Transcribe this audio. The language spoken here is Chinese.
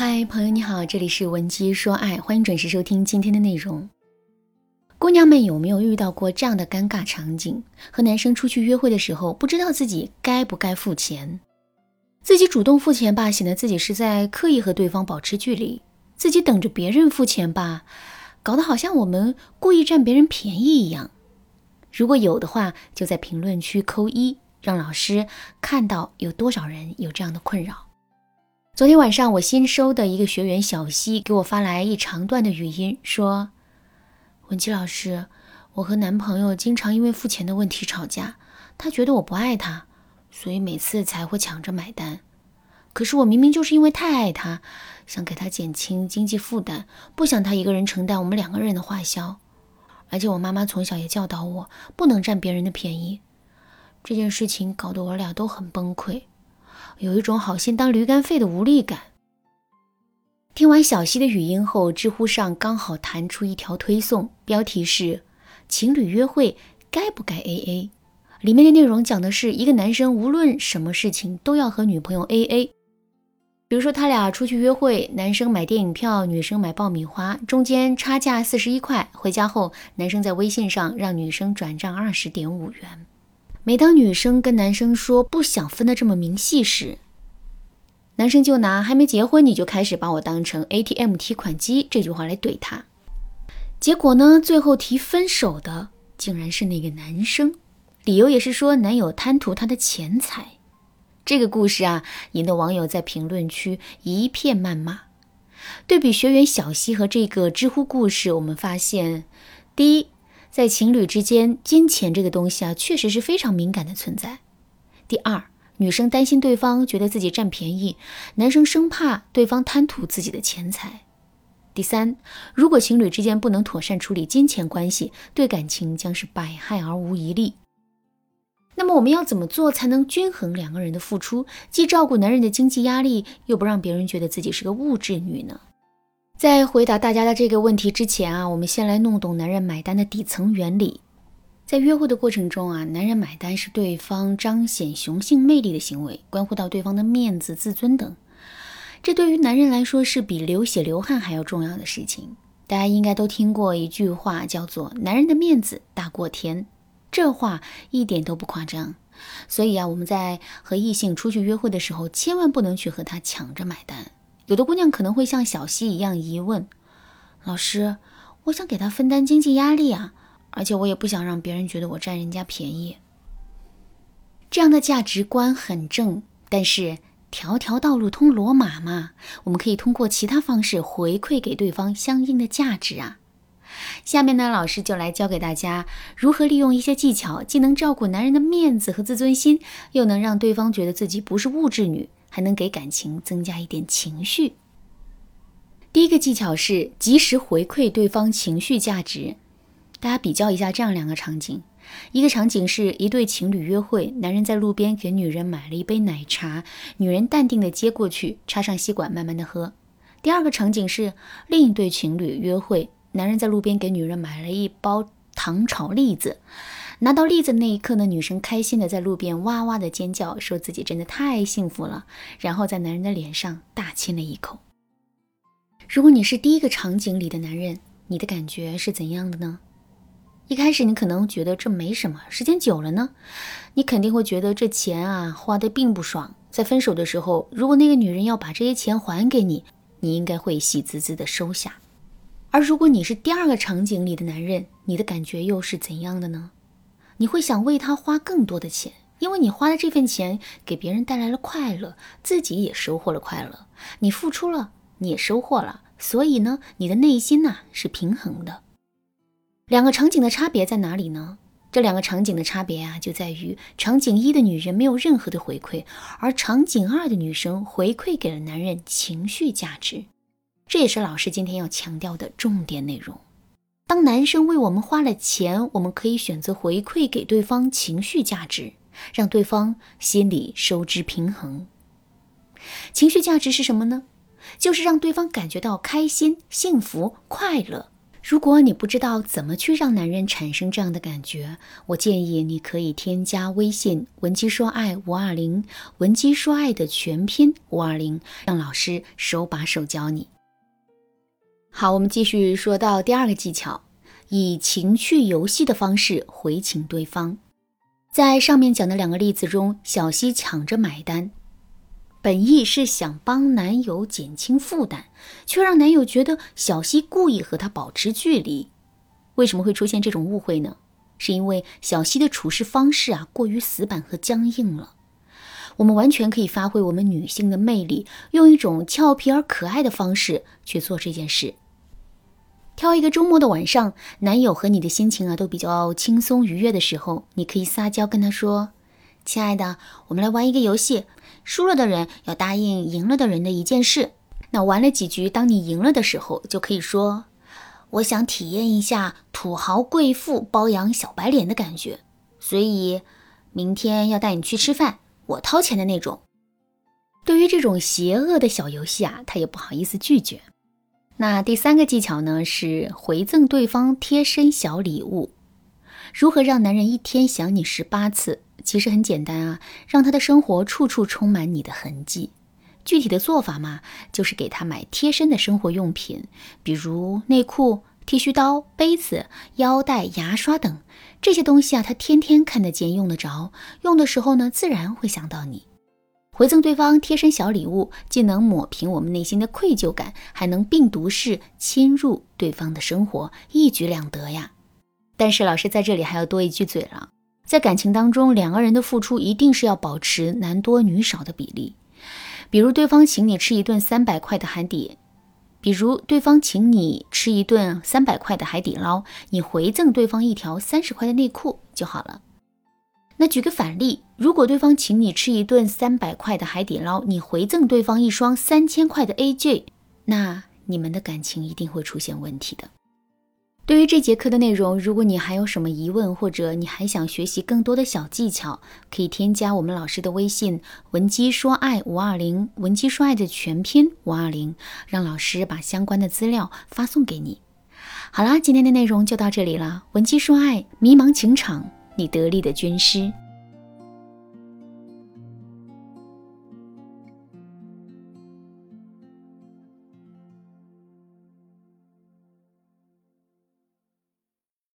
嗨，朋友你好，这里是文姬说爱，欢迎准时收听今天的内容。姑娘们有没有遇到过这样的尴尬场景？和男生出去约会的时候，不知道自己该不该付钱，自己主动付钱吧，显得自己是在刻意和对方保持距离；自己等着别人付钱吧，搞得好像我们故意占别人便宜一样。如果有的话，就在评论区扣一，让老师看到有多少人有这样的困扰。昨天晚上，我新收的一个学员小溪给我发来一长段的语音，说：“文姬老师，我和男朋友经常因为付钱的问题吵架，他觉得我不爱他，所以每次才会抢着买单。可是我明明就是因为太爱他，想给他减轻经济负担，不想他一个人承担我们两个人的花销。而且我妈妈从小也教导我，不能占别人的便宜。这件事情搞得我俩都很崩溃。”有一种好心当驴肝肺的无力感。听完小溪的语音后，知乎上刚好弹出一条推送，标题是“情侣约会该不该 AA”。里面的内容讲的是一个男生无论什么事情都要和女朋友 AA。比如说他俩出去约会，男生买电影票，女生买爆米花，中间差价四十一块。回家后，男生在微信上让女生转账二十点五元。每当女生跟男生说不想分得这么明细时，男生就拿“还没结婚你就开始把我当成 ATM 提款机”这句话来怼她。结果呢，最后提分手的竟然是那个男生，理由也是说男友贪图她的钱财。这个故事啊，引得网友在评论区一片谩骂。对比学员小西和这个知乎故事，我们发现，第一。在情侣之间，金钱这个东西啊，确实是非常敏感的存在。第二，女生担心对方觉得自己占便宜，男生生怕对方贪图自己的钱财。第三，如果情侣之间不能妥善处理金钱关系，对感情将是百害而无一利。那么我们要怎么做才能均衡两个人的付出，既照顾男人的经济压力，又不让别人觉得自己是个物质女呢？在回答大家的这个问题之前啊，我们先来弄懂男人买单的底层原理。在约会的过程中啊，男人买单是对方彰显雄性魅力的行为，关乎到对方的面子、自尊等。这对于男人来说是比流血流汗还要重要的事情。大家应该都听过一句话，叫做“男人的面子大过天”，这话一点都不夸张。所以啊，我们在和异性出去约会的时候，千万不能去和他抢着买单。有的姑娘可能会像小溪一样疑问：“老师，我想给他分担经济压力啊，而且我也不想让别人觉得我占人家便宜。”这样的价值观很正，但是条条道路通罗马嘛，我们可以通过其他方式回馈给对方相应的价值啊。下面呢，老师就来教给大家如何利用一些技巧，既能照顾男人的面子和自尊心，又能让对方觉得自己不是物质女。还能给感情增加一点情绪。第一个技巧是及时回馈对方情绪价值。大家比较一下这样两个场景：一个场景是一对情侣约会，男人在路边给女人买了一杯奶茶，女人淡定的接过去，插上吸管慢慢的喝；第二个场景是另一对情侣约会，男人在路边给女人买了一包糖炒栗子。拿到栗子那一刻呢，女生开心的在路边哇哇的尖叫，说自己真的太幸福了，然后在男人的脸上大亲了一口。如果你是第一个场景里的男人，你的感觉是怎样的呢？一开始你可能觉得这没什么，时间久了呢，你肯定会觉得这钱啊花的并不爽。在分手的时候，如果那个女人要把这些钱还给你，你应该会喜滋滋的收下。而如果你是第二个场景里的男人，你的感觉又是怎样的呢？你会想为他花更多的钱，因为你花的这份钱给别人带来了快乐，自己也收获了快乐。你付出了，你也收获了，所以呢，你的内心呐是平衡的。两个场景的差别在哪里呢？这两个场景的差别啊，就在于场景一的女人没有任何的回馈，而场景二的女生回馈给了男人情绪价值。这也是老师今天要强调的重点内容。当男生为我们花了钱，我们可以选择回馈给对方情绪价值，让对方心里收支平衡。情绪价值是什么呢？就是让对方感觉到开心、幸福、快乐。如果你不知道怎么去让男人产生这样的感觉，我建议你可以添加微信“文姬说爱五二零”，文姬说爱的全拼五二零，让老师手把手教你。好，我们继续说到第二个技巧，以情趣游戏的方式回请对方。在上面讲的两个例子中，小西抢着买单。本意是想帮男友减轻负担，却让男友觉得小西故意和他保持距离。为什么会出现这种误会呢？是因为小西的处事方式啊过于死板和僵硬了。我们完全可以发挥我们女性的魅力，用一种俏皮而可爱的方式去做这件事。挑一个周末的晚上，男友和你的心情啊都比较轻松愉悦的时候，你可以撒娇跟他说：“亲爱的，我们来玩一个游戏。”输了的人要答应赢了的人的一件事。那玩了几局，当你赢了的时候，就可以说：“我想体验一下土豪贵妇包养小白脸的感觉，所以明天要带你去吃饭，我掏钱的那种。”对于这种邪恶的小游戏啊，他也不好意思拒绝。那第三个技巧呢，是回赠对方贴身小礼物。如何让男人一天想你十八次？其实很简单啊，让他的生活处处充满你的痕迹。具体的做法嘛，就是给他买贴身的生活用品，比如内裤、剃须刀、杯子、腰带、牙刷等这些东西啊，他天天看得见、用得着，用的时候呢，自然会想到你。回赠对方贴身小礼物，既能抹平我们内心的愧疚感，还能病毒式侵入对方的生活，一举两得呀。但是老师在这里还要多一句嘴了。在感情当中，两个人的付出一定是要保持男多女少的比例。比如对方请你吃一顿三百块的海底，比如对方请你吃一顿三百块的海底捞，你回赠对方一条三十块的内裤就好了。那举个反例，如果对方请你吃一顿三百块的海底捞，你回赠对方一双三千块的 AJ，那你们的感情一定会出现问题的。对于这节课的内容，如果你还有什么疑问，或者你还想学习更多的小技巧，可以添加我们老师的微信“文姬说爱五二零”，文姬说爱的全拼五二零，让老师把相关的资料发送给你。好啦，今天的内容就到这里了。文姬说爱，迷茫情场，你得力的军师。